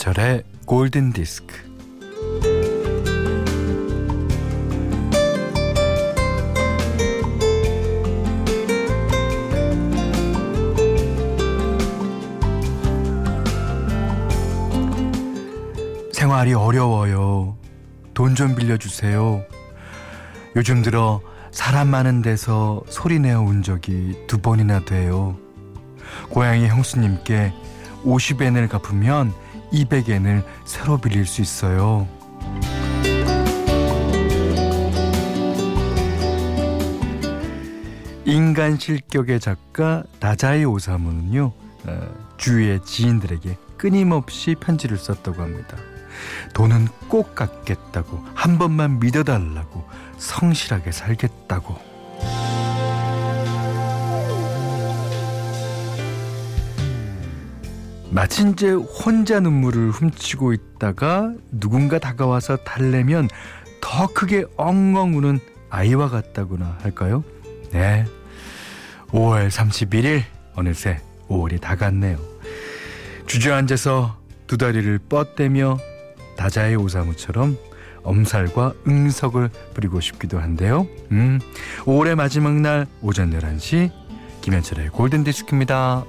김현철의 골든 디스크. 생활이 어려워요. 돈 좀 빌려주세요. 요즘 들어 사람 많은 데서 소리내어 온 적이 두 번이나 돼요. 고양이 형수님께 50엔을 갚으면 200엔을 새로 빌릴 수 있어요. 인간 실격의 작가 다자이 오사무는요 어, 주위의 지인들에게 끊임없이 편지를 썼다고 합니다. 돈은 꼭 갚겠다고 한 번만 믿어달라고 성실하게 살겠다고. 마치 이제 혼자 눈물을 훔치고 있다가 누군가 다가와서 달래면 더 크게 엉엉 우는 아이와 같다거나 할까요? 네. 5월 31일 어느새 5월이 다 갔네요. 주저앉아서 두 다리를 뻗대며 다자의 오사무처럼 엄살과 응석을 부리고 싶기도 한데요. 음, 5월의 마지막 날 오전 11시 김현철의 골든디스크입니다.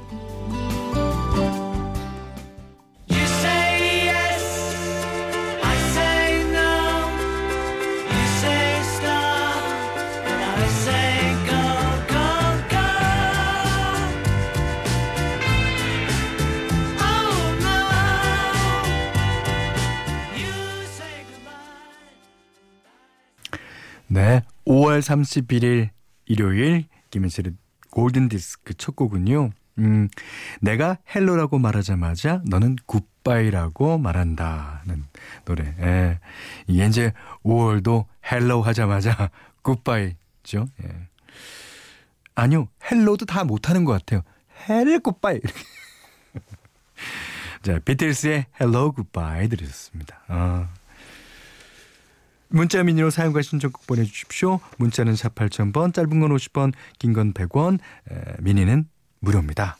5월 31일 일요일 김현철의 골든 디스크 첫 곡은요. 음, 내가 Hello라고 말하자마자 너는 Goodbye라고 말한다는 노래. 예. 이게 이제 5월도 Hello 하자마자 Goodbye죠. 예. 아니요, Hello도 다 못하는 것 같아요. Hel Goodbye. 자, 비틀스의 Hello Goodbye 들으셨습니다. 아. 문자 미니로 사용과 신청곡 보내주십시오. 문자는 샵 8000번, 짧은 건 50원, 긴 건 100원, 에, 미니는 무료입니다.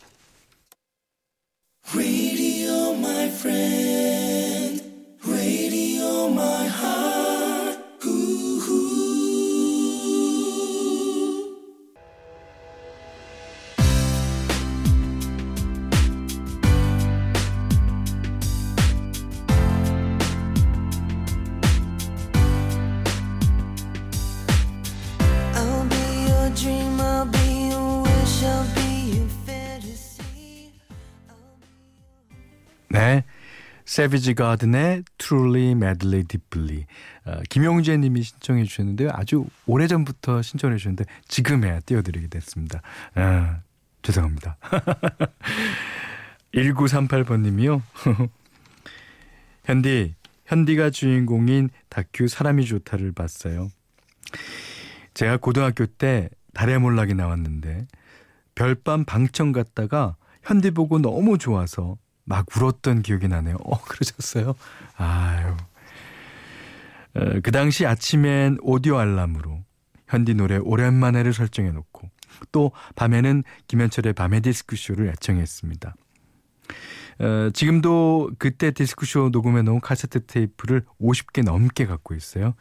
세비지 가든의 Truly Madly Deeply 어, 김용재 님이 신청해 주셨는데요. 아주 오래전부터 신청해 주셨는데 지금에야 띄워드리게 됐습니다. 아, 죄송합니다. 1938번 님이요. 현디, 현디가 주인공인 다큐 사람이 좋다를 봤어요. 제가 고등학교 때 달의 몰락이 나왔는데 별밤 방청 갔다가 현디 보고 너무 좋아서 막 울었던 기억이 나네요. 어, 그러셨어요? 아유. 어, 그 당시 아침엔 오디오 알람으로 현디 노래 오랜만에를 설정해 놓고 또 밤에는 김현철의 밤의 디스크쇼를 애청했습니다. 어, 지금도 그때 디스크쇼 녹음해 놓은 카세트 테이프를 50개 넘게 갖고 있어요.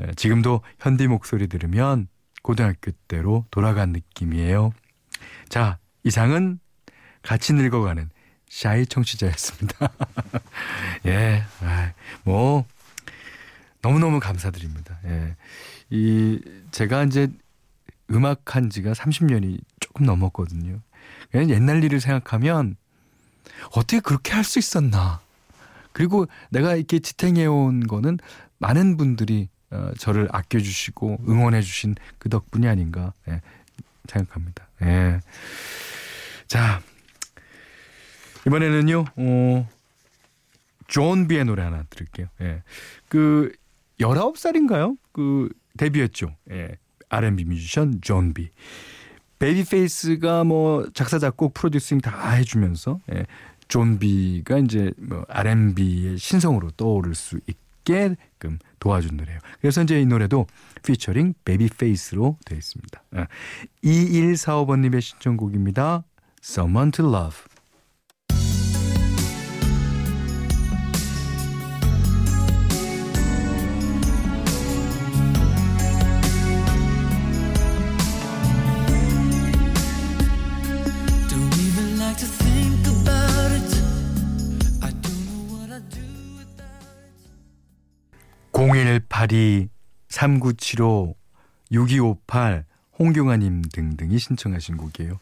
에, 지금도 현디 목소리 들으면 고등학교 때로 돌아간 느낌이에요. 자, 이상은 같이 늙어가는 샤이 청취자였습니다. 예, 아, 뭐 너무너무 감사드립니다. 예. 이 제가 이제 음악 한 지가 30년이 조금 넘었거든요. 그냥 옛날 일을 생각하면 어떻게 그렇게 할 수 있었나. 그리고 내가 이렇게 지탱해 온 거는 많은 분들이 어, 저를 아껴주시고 응원해주신 그 덕분이 아닌가 예, 생각합니다. 예. 자 이번에는요, 어, 존 비의 노래 하나 들을게요. 예. 그 19살인가요? 그 데뷔했죠. 예. R&B 뮤지션 존 비. 베이비페이스가 뭐 작사 작곡 프로듀싱 다 해주면서 예. 존 비가 이제 뭐 R&B의 신성으로 떠오를 수 있게끔 도와준 노래예요. 그래서 이제 이 노래도 피처링 베이비페이스로 되어 있습니다. 아, 2145번님의 신청곡입니다. Someone to Love. 1282, 3975, 6258, 홍경아님 등등이 신청하신 곡이에요.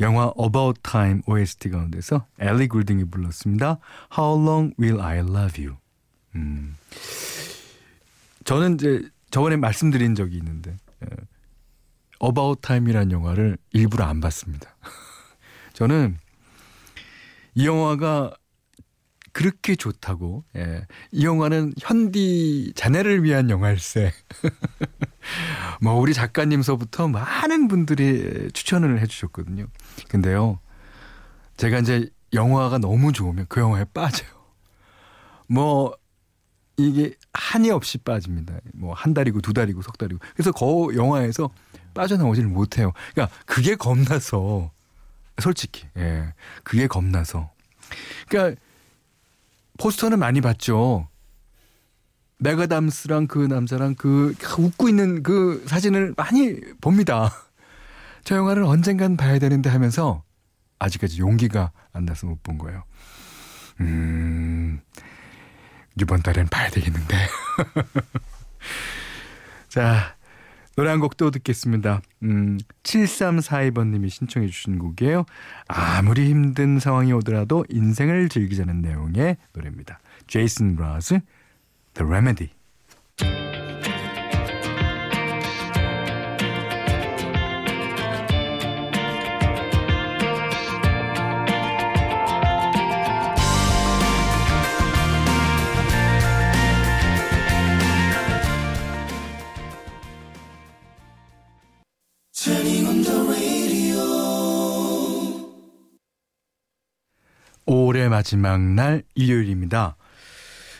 영화 About Time OST 가운데서 엘리 굴딩이 불렀습니다. How Long Will I Love You? 음. 저는 이제 저번에 말씀드린 적이 있는데 에, About Time이라는 영화를 일부러 안 봤습니다. 저는 이 영화가 그렇게 좋다고. 예. 이 영화는 현디 자네를 위한 영화일세. 뭐 우리 작가님서부터 많은 분들이 추천을 해 주셨거든요. 근데요 제가 이제 영화가 너무 좋으면 그 영화에 빠져요. 뭐 이게 한이 없이 빠집니다. 뭐 한 달이고 두 달이고 석 달이고. 그래서 그 영화에서 빠져나오지를 못해요. 그러니까 그게 겁나서 솔직히 예. 그게 겁나서. 그러니까 포스터는 많이 봤죠. 메가담스랑 그 남자랑 그 웃고 있는 그 사진을 많이 봅니다. 저 영화를 언젠간 봐야 되는데 하면서 아직까지 용기가 안 나서 못 본 거예요. 음, 이번 달엔 봐야 되겠는데. 자, 노래 한 곡 또 듣겠습니다. 음, 7342번님이 신청해 주신 곡이에요. 아무리 힘든 상황이 오더라도 인생을 즐기자는 내용의 노래입니다. 제이슨 브라즈, The Remedy. 5월 마지막 날 일요일입니다.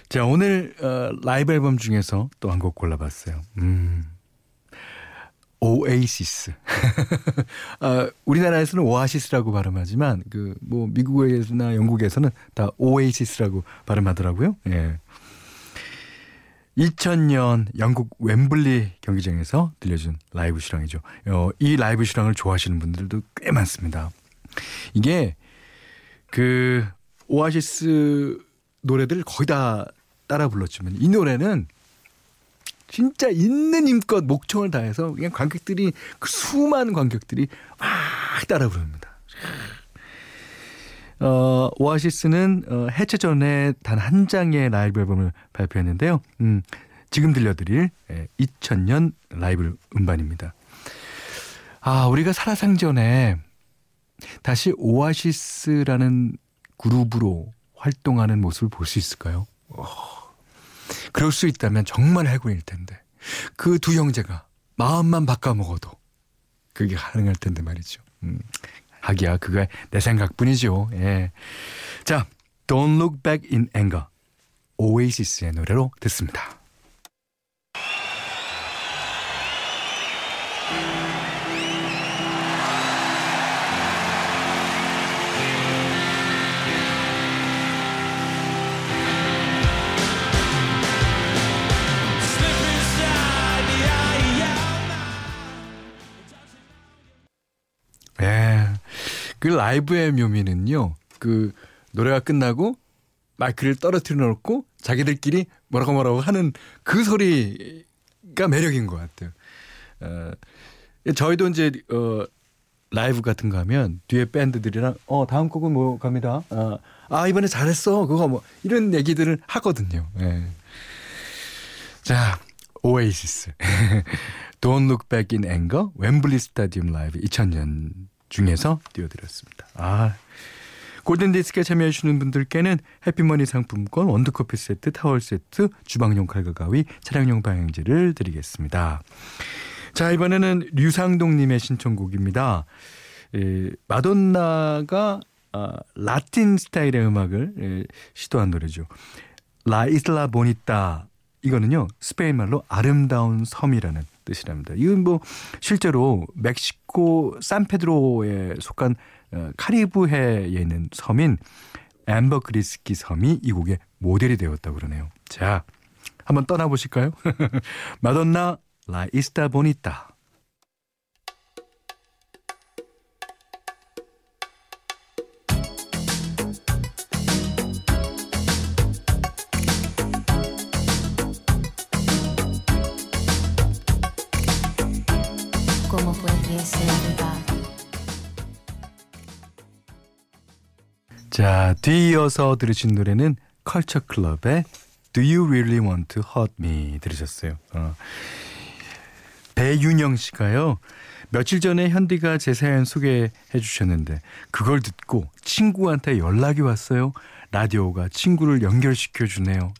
자, 오늘 어, 라이브 앨범 중에서 또 한 곡 골라봤어요. 음. 오에이시스. 아, 우리나라에서는 오아시스라고 발음하지만 그 뭐 미국에서나 영국에서는 다 오에이시스라고 발음하더라고요. 예. 2000년 영국 웸블리 경기장에서 들려준 라이브 실황이죠. 어, 이 라이브 실황을 좋아하시는 분들도 꽤 많습니다. 이게 그 오아시스 노래들 거의 다 따라 불렀지만 이 노래는 진짜 있는 힘껏 목청을 다해서 그냥 관객들이 그 수많은 관객들이 막 따라 부릅니다. 어, 오아시스는 어, 해체 전에 단 한 장의 라이브 앨범을 발표했는데요. 음, 지금 들려드릴 예, 2000년 라이브 음반입니다. 아, 우리가 살아생전에 다시 오아시스라는 그룹으로 활동하는 모습을 볼 수 있을까요? 어, 그럴 수 있다면 정말 해군일 텐데. 그 두 형제가 마음만 바꿔먹어도 그게 가능할 텐데 말이죠. 음, 하기야 그게 내 생각뿐이죠. 예. 자, Don't Look Back in Anger. 오에이시스의 노래로 듣습니다. 라이브의 묘미는요. 그 노래가 끝나고 마이크를 떨어뜨려 놓고 자기들끼리 뭐라고 뭐라고 하는 그 소리가 매력인 것 같아요. 어, 저희도 이제 어, 라이브 같은 거 하면 뒤에 밴드들이랑 어 다음 곡은 뭐 갑니다. 어, 아 이번에 잘했어. 그거 뭐 이런 얘기들을 하거든요. 예. 자 오에이시스 Don't Look Back in Anger 웸블리 스타디움 라이브 2000년 중에서 띄워드렸습니다. 아 골든디스크에 참여해주시는 분들께는 해피머니 상품권 원두커피 세트 타월 세트 주방용 칼과 가위 차량용 방향제를 드리겠습니다. 자 이번에는 류상동님의 신청곡입니다. 에, 마돈나가 아, 라틴 스타일의 음악을 에, 시도한 노래죠. 라 이슬라 보니타 이거는요 스페인 말로 아름다운 섬이라는 뜻이랍니다. 이건 뭐 실제로 멕시코 산페드로에 속한 어, 카리브해에 있는 섬인 엠버그리스키 섬이 이 곡의 모델이 되었다고 그러네요. 자, 한번 떠나보실까요? 마돈나 라 이스타 보니타. 생각 자, 뒤이어서 들으신 노래는 컬처 클럽의 Do You Really Want to Hurt Me 들으셨어요. 어. 배윤영 씨가요. 며칠 전에 현디가 제 사연 소개해 주셨는데 그걸 듣고 친구한테 연락이 왔어요. 라디오가 친구를 연결시켜 주네요.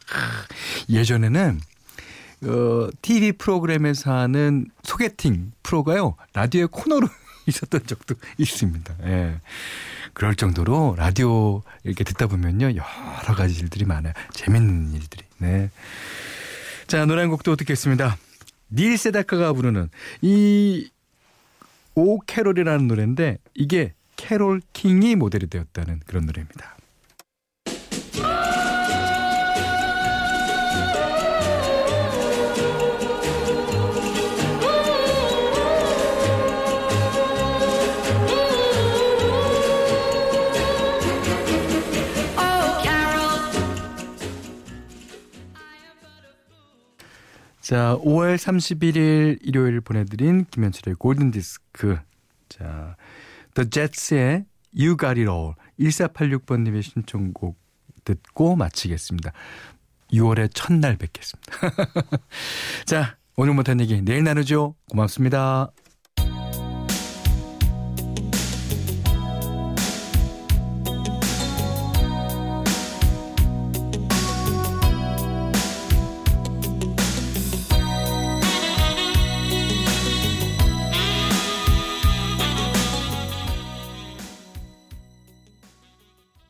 예전에는 어, TV 프로그램에서 하는 소개팅 프로가요. 라디오의 코너로 있었던 적도 있습니다. 예. 그럴 정도로 라디오 이렇게 듣다 보면요. 여러 가지 일들이 많아요. 재밌는 일들이. 네. 자, 노래 한 곡도 듣겠습니다. 닐 세다카가 부르는 이 오 캐롤이라는 노래인데 이게 캐롤 킹이 모델이 되었다는 그런 노래입니다. 자, 5월 31일 일요일 보내드린 김현철의 골든 디스크. 자, The Jets의 You Got It All 1486번님의 신청곡 듣고 마치겠습니다. 6월의 첫날 뵙겠습니다. 자, 오늘 못한 얘기 내일 나누죠. 고맙습니다.